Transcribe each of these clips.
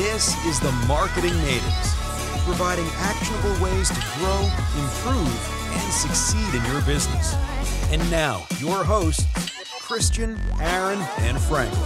This is the Marketing Natives, providing actionable ways to grow, improve, and succeed in your business. And now, your hosts, Christian, Aaron, and Franklin.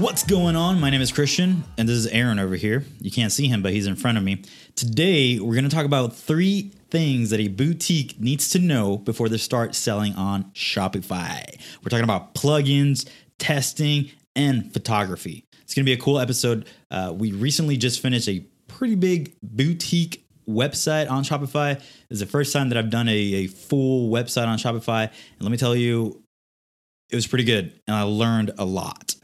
What's going on? My name is Christian, and this is Aaron over here. You can't see him, but he's in front of me. Today, we're going to talk about three things that a boutique needs to know before they start selling on Shopify. We're talking about plugins, testing, and photography. It's going to be a cool episode. Uh, we recently just finished a pretty big boutique website on Shopify. Is the first time that I've done a, a full website on Shopify. And let me tell you, it was pretty good, and I learned a lot.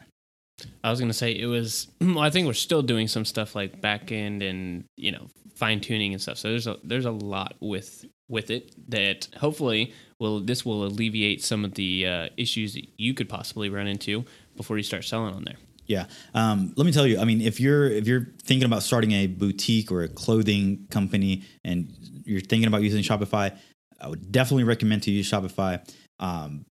I was gonna say it was. Well, I think we're still doing some stuff like back end and you know fine tuning and stuff. So there's a there's a lot with with it that hopefully will this will alleviate some of the uh, issues that you could possibly run into before you start selling on there. Yeah. Um, let me tell you. I mean, if you're if you're thinking about starting a boutique or a clothing company and you're thinking about using Shopify, I would definitely recommend to use Shopify. Um,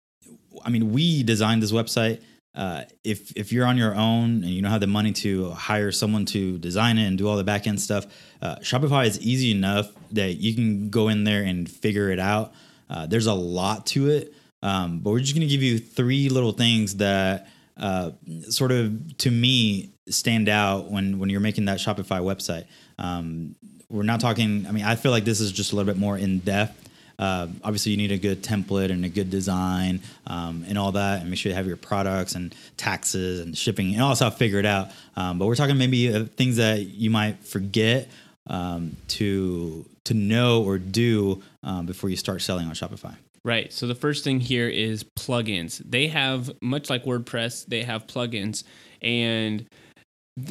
I mean, we designed this website uh, if if you're on your own and you don't have the money to hire someone to design it and do all the back end stuff, uh, Shopify is easy enough that you can go in there and figure it out. Uh, there's a lot to it, um, but we're just going to give you three little things that uh, sort of to me stand out when when you're making that Shopify website. Um, we're not talking. I mean, I feel like this is just a little bit more in depth uh, obviously you need a good template and a good design um, and all that and make sure you have your products and taxes and shipping and all stuff figured out um, but we're talking maybe uh, things that you might forget um, to to know or do um, before you start selling on shopify Right. So the first thing here is plugins. They have much like WordPress, they have plugins and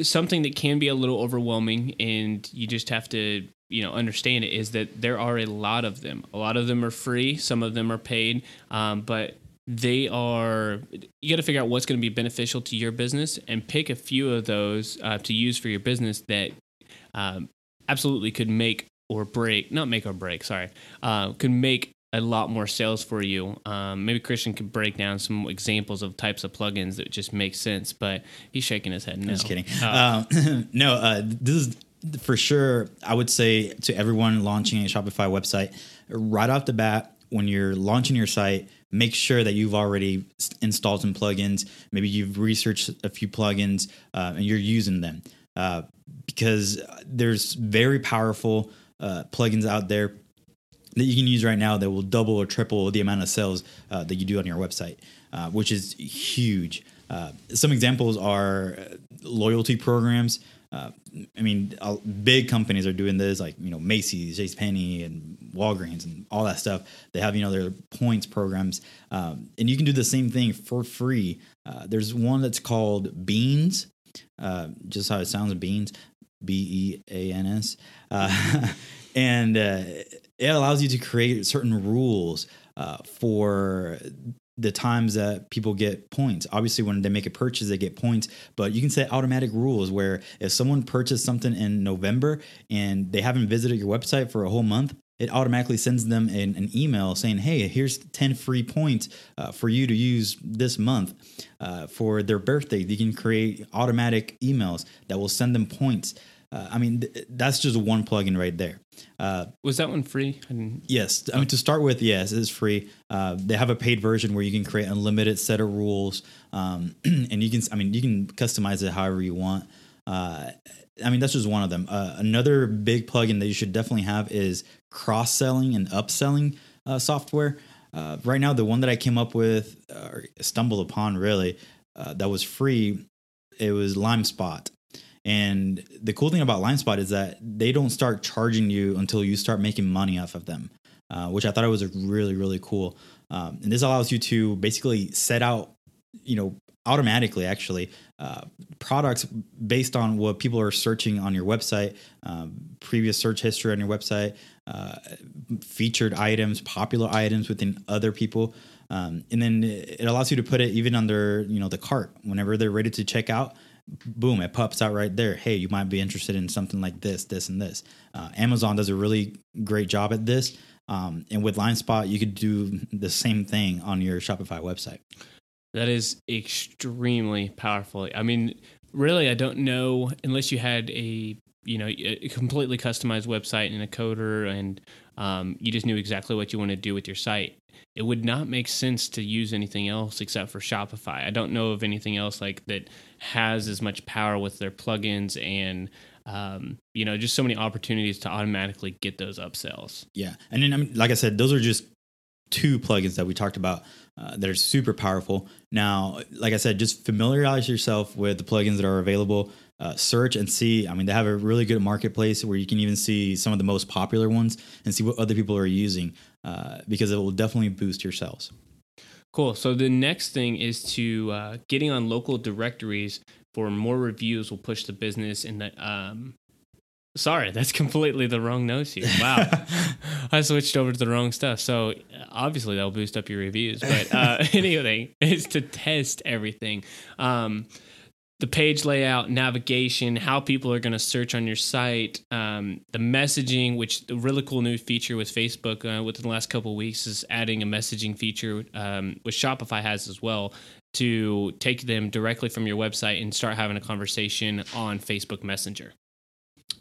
something that can be a little overwhelming and you just have to you know understand it is that there are a lot of them. A lot of them are free. Some of them are paid, um, but they are you got to figure out what's going to be beneficial to your business and pick a few of those uh, to use for your business that um, absolutely could make or break not make or break sorry uh, could make a lot more sales for you. Um, maybe christian could break down some examples of types of plugins that just make sense but he's shaking his head no. Just kidding. Uh, um, no uh, this is for sure, I would say to everyone launching a Shopify website, right off the bat, when you're launching your site, make sure that you've already installed some plugins. Maybe you've researched a few plugins uh, and you're using them. Uh, because there's very powerful uh, plugins out there that you can use right now that will double or triple the amount of sales uh, that you do on your website, uh, which is huge. Uh, some examples are loyalty programs. Uh, I mean, big companies are doing this, like you know Macy's, JCPenney, and Walgreens, and all that stuff. They have you know their points programs, um, and you can do the same thing for free. Uh, there's one that's called Beans, uh, just how it sounds, Beans, B E A N S, uh, and uh, it allows you to create certain rules uh, for the times that people get points. Obviously, when they make a purchase, they get points, but you can set automatic rules where if someone purchased something in November and they haven't visited your website for a whole month, it automatically sends them an, an email saying, "Hey, here's 10 free points uh, for you to use this month uh, for their birthday." You can create automatic emails that will send them points. Uh, I mean, th- that's just one plugin right there. Uh, was that one free? I yes. I mean, to start with, yes, it is free. Uh, they have a paid version where you can create unlimited set of rules, um, and you can, I mean, you can customize it however you want. Uh, I mean, that's just one of them. Uh, another big plugin that you should definitely have is cross selling and upselling uh, software. right now, the one that I came up with or stumbled upon really that was free, it was LimeSpot and the cool thing about LimeSpot is that they don't start charging you until you start making money off of them, uh, which I thought was really really cool. Um, and this allows you to basically set out, you know, automatically actually uh, products based on what people are searching on your website, um, previous search history on your website, uh, featured items, popular items within other people. Um, and then it allows you to put it even under you know the cart whenever they're ready to check out boom, it pops out right there. Hey, you might be interested in something like this, this, and this. Uh, Amazon does a really great job at this. Um, and with LimeSpot, you could do the same thing on your Shopify website. That is extremely powerful. I mean, really, I don't know unless you had a you know a completely customized website and a coder, and um, you just knew exactly what you want to do with your site. It would not make sense to use anything else except for Shopify. I don't know of anything else like that has as much power with their plugins and um, you know just so many opportunities to automatically get those upsells. Yeah, and then I mean, like I said, those are just two plugins that we talked about uh, that are super powerful. Now, like I said, just familiarize yourself with the plugins that are available. Uh, search and see. I mean, they have a really good marketplace where you can even see some of the most popular ones and see what other people are using uh, because it will definitely boost your sales. Cool. So the next thing is to uh, getting on local directories for more reviews will push the business in the um, Sorry, that's completely the wrong notes here. Wow, I switched over to the wrong stuff. So obviously that'll boost up your reviews. But uh, anyway, is to test everything. Um, the page layout, navigation, how people are going to search on your site, um, the messaging, which the really cool new feature with Facebook uh, within the last couple of weeks is adding a messaging feature, um, which Shopify has as well, to take them directly from your website and start having a conversation on Facebook Messenger.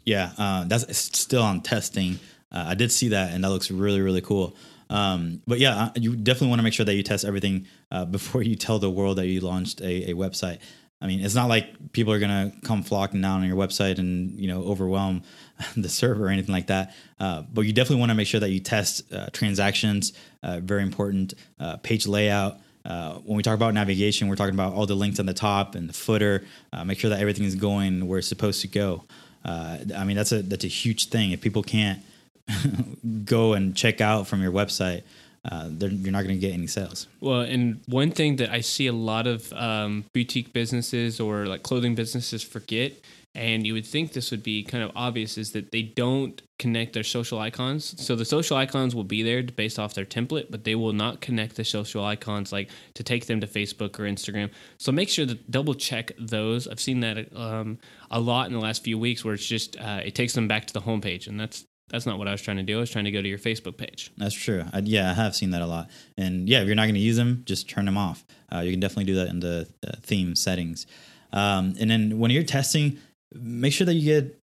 Yeah, uh, that's still on testing. Uh, I did see that, and that looks really, really cool. Um, but yeah, uh, you definitely want to make sure that you test everything uh, before you tell the world that you launched a, a website. I mean, it's not like people are gonna come flocking down on your website and you know overwhelm the server or anything like that. Uh, but you definitely want to make sure that you test uh, transactions. Uh, very important. Uh, page layout. When we talk about navigation, we're talking about all the links on the top and the footer. Make sure that everything is going where it's supposed to go. I mean, that's a that's a huge thing. If people can't go and check out from your website, uh, you're not going to get any sales. Well, and one thing that I see a lot of um, boutique businesses or like clothing businesses forget, and you would think this would be kind of obvious, is that they don't connect their social icons. So the social icons will be there based off their template, but they will not connect the social icons like to take them to Facebook or Instagram. So make sure to double check those. I've seen that um, a lot in the last few weeks where it's just uh, it takes them back to the homepage, and that's that's not what I was trying to do. I was trying to go to your Facebook page. That's true. I, yeah, I have seen that a lot. And yeah, if you're not going to use them, just turn them off. Uh, you can definitely do that in the uh, theme settings. Um, and then when you're testing, make sure that you get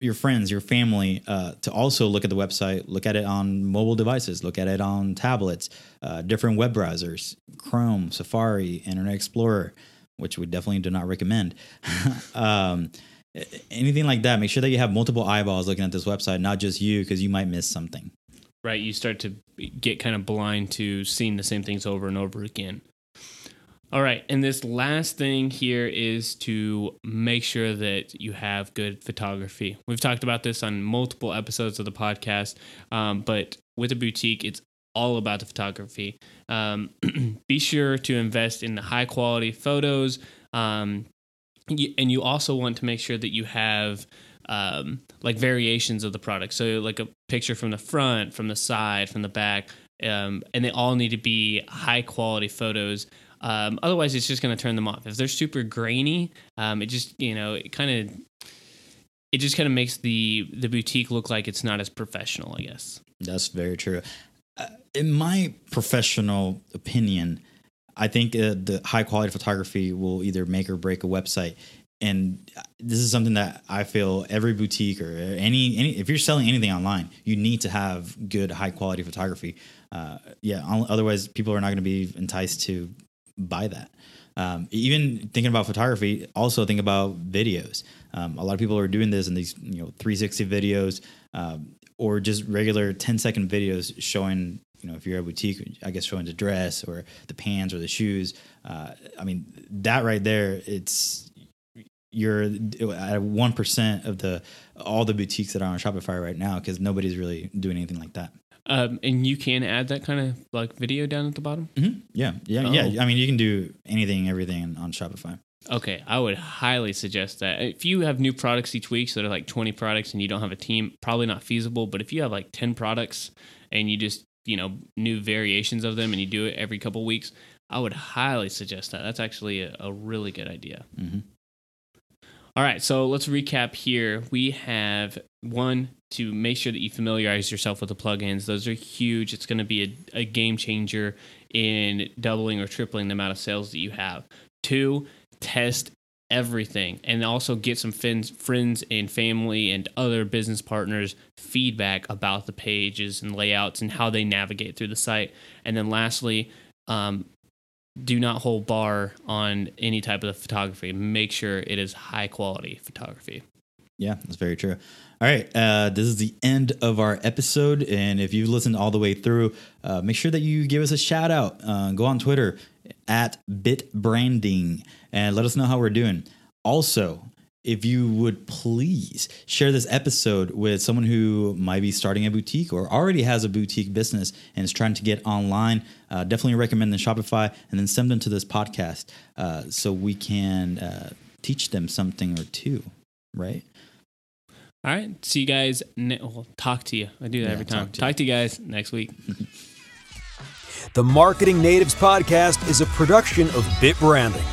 your friends, your family, uh, to also look at the website, look at it on mobile devices, look at it on tablets, uh, different web browsers, Chrome, Safari, Internet Explorer, which we definitely do not recommend. um, anything like that, make sure that you have multiple eyeballs looking at this website, not just you, because you might miss something. Right. You start to get kind of blind to seeing the same things over and over again. All right. And this last thing here is to make sure that you have good photography. We've talked about this on multiple episodes of the podcast, um, but with a boutique, it's all about the photography. Um, be sure to invest in the high quality photos. Um, and you also want to make sure that you have um, like variations of the product. So like a picture from the front, from the side, from the back, um, and they all need to be high quality photos. Um, otherwise, it's just going to turn them off. If they're super grainy, um, it just you know it kind of it just kind of makes the the boutique look like it's not as professional. I guess that's very true. Uh, in my professional opinion, I think uh, the high quality photography will either make or break a website. And this is something that I feel every boutique or any any if you're selling anything online, you need to have good high quality photography. Uh, yeah, otherwise people are not going to be enticed to buy that. Um, even thinking about photography, also think about videos. Um, a lot of people are doing this in these you know 360 videos um, or just regular 10 second videos showing you know, if you're a boutique, I guess showing the dress or the pants or the shoes. Uh, I mean, that right there, it's you're at one percent of the all the boutiques that are on Shopify right now because nobody's really doing anything like that. Um, and you can add that kind of like video down at the bottom. Mm-hmm. Yeah, yeah, oh. yeah. I mean, you can do anything, everything on Shopify. Okay, I would highly suggest that. If you have new products each week, so they're like 20 products and you don't have a team, probably not feasible. But if you have like 10 products and you just you know new variations of them and you do it every couple weeks i would highly suggest that that's actually a, a really good idea mm-hmm. All right so let's recap here we have one to make sure that you familiarize yourself with the plugins. Those are huge. It's going to be a, a game changer in doubling or tripling the amount of sales that you have. Two, test everything and also get some friends, friends and family and other business partners feedback about the pages and layouts and how they navigate through the site. And then lastly, um, do not hold bar on any type of photography. Make sure it is high quality photography. Yeah, that's very true. All right, uh, this is the end of our episode, and if you've listened all the way through, uh, make sure that you give us a shout out. Uh, go on Twitter at BitBranding and let us know how we're doing. Also, if you would please share this episode with someone who might be starting a boutique or already has a boutique business and is trying to get online, uh, definitely recommend the Shopify and then send them to this podcast uh, so we can uh, teach them something or two, right? All right. See you guys. Ne- well, talk to you. I do that Yeah, every time. talk to Talk to you guys next week. The Marketing Natives podcast is a production of Bit Branding.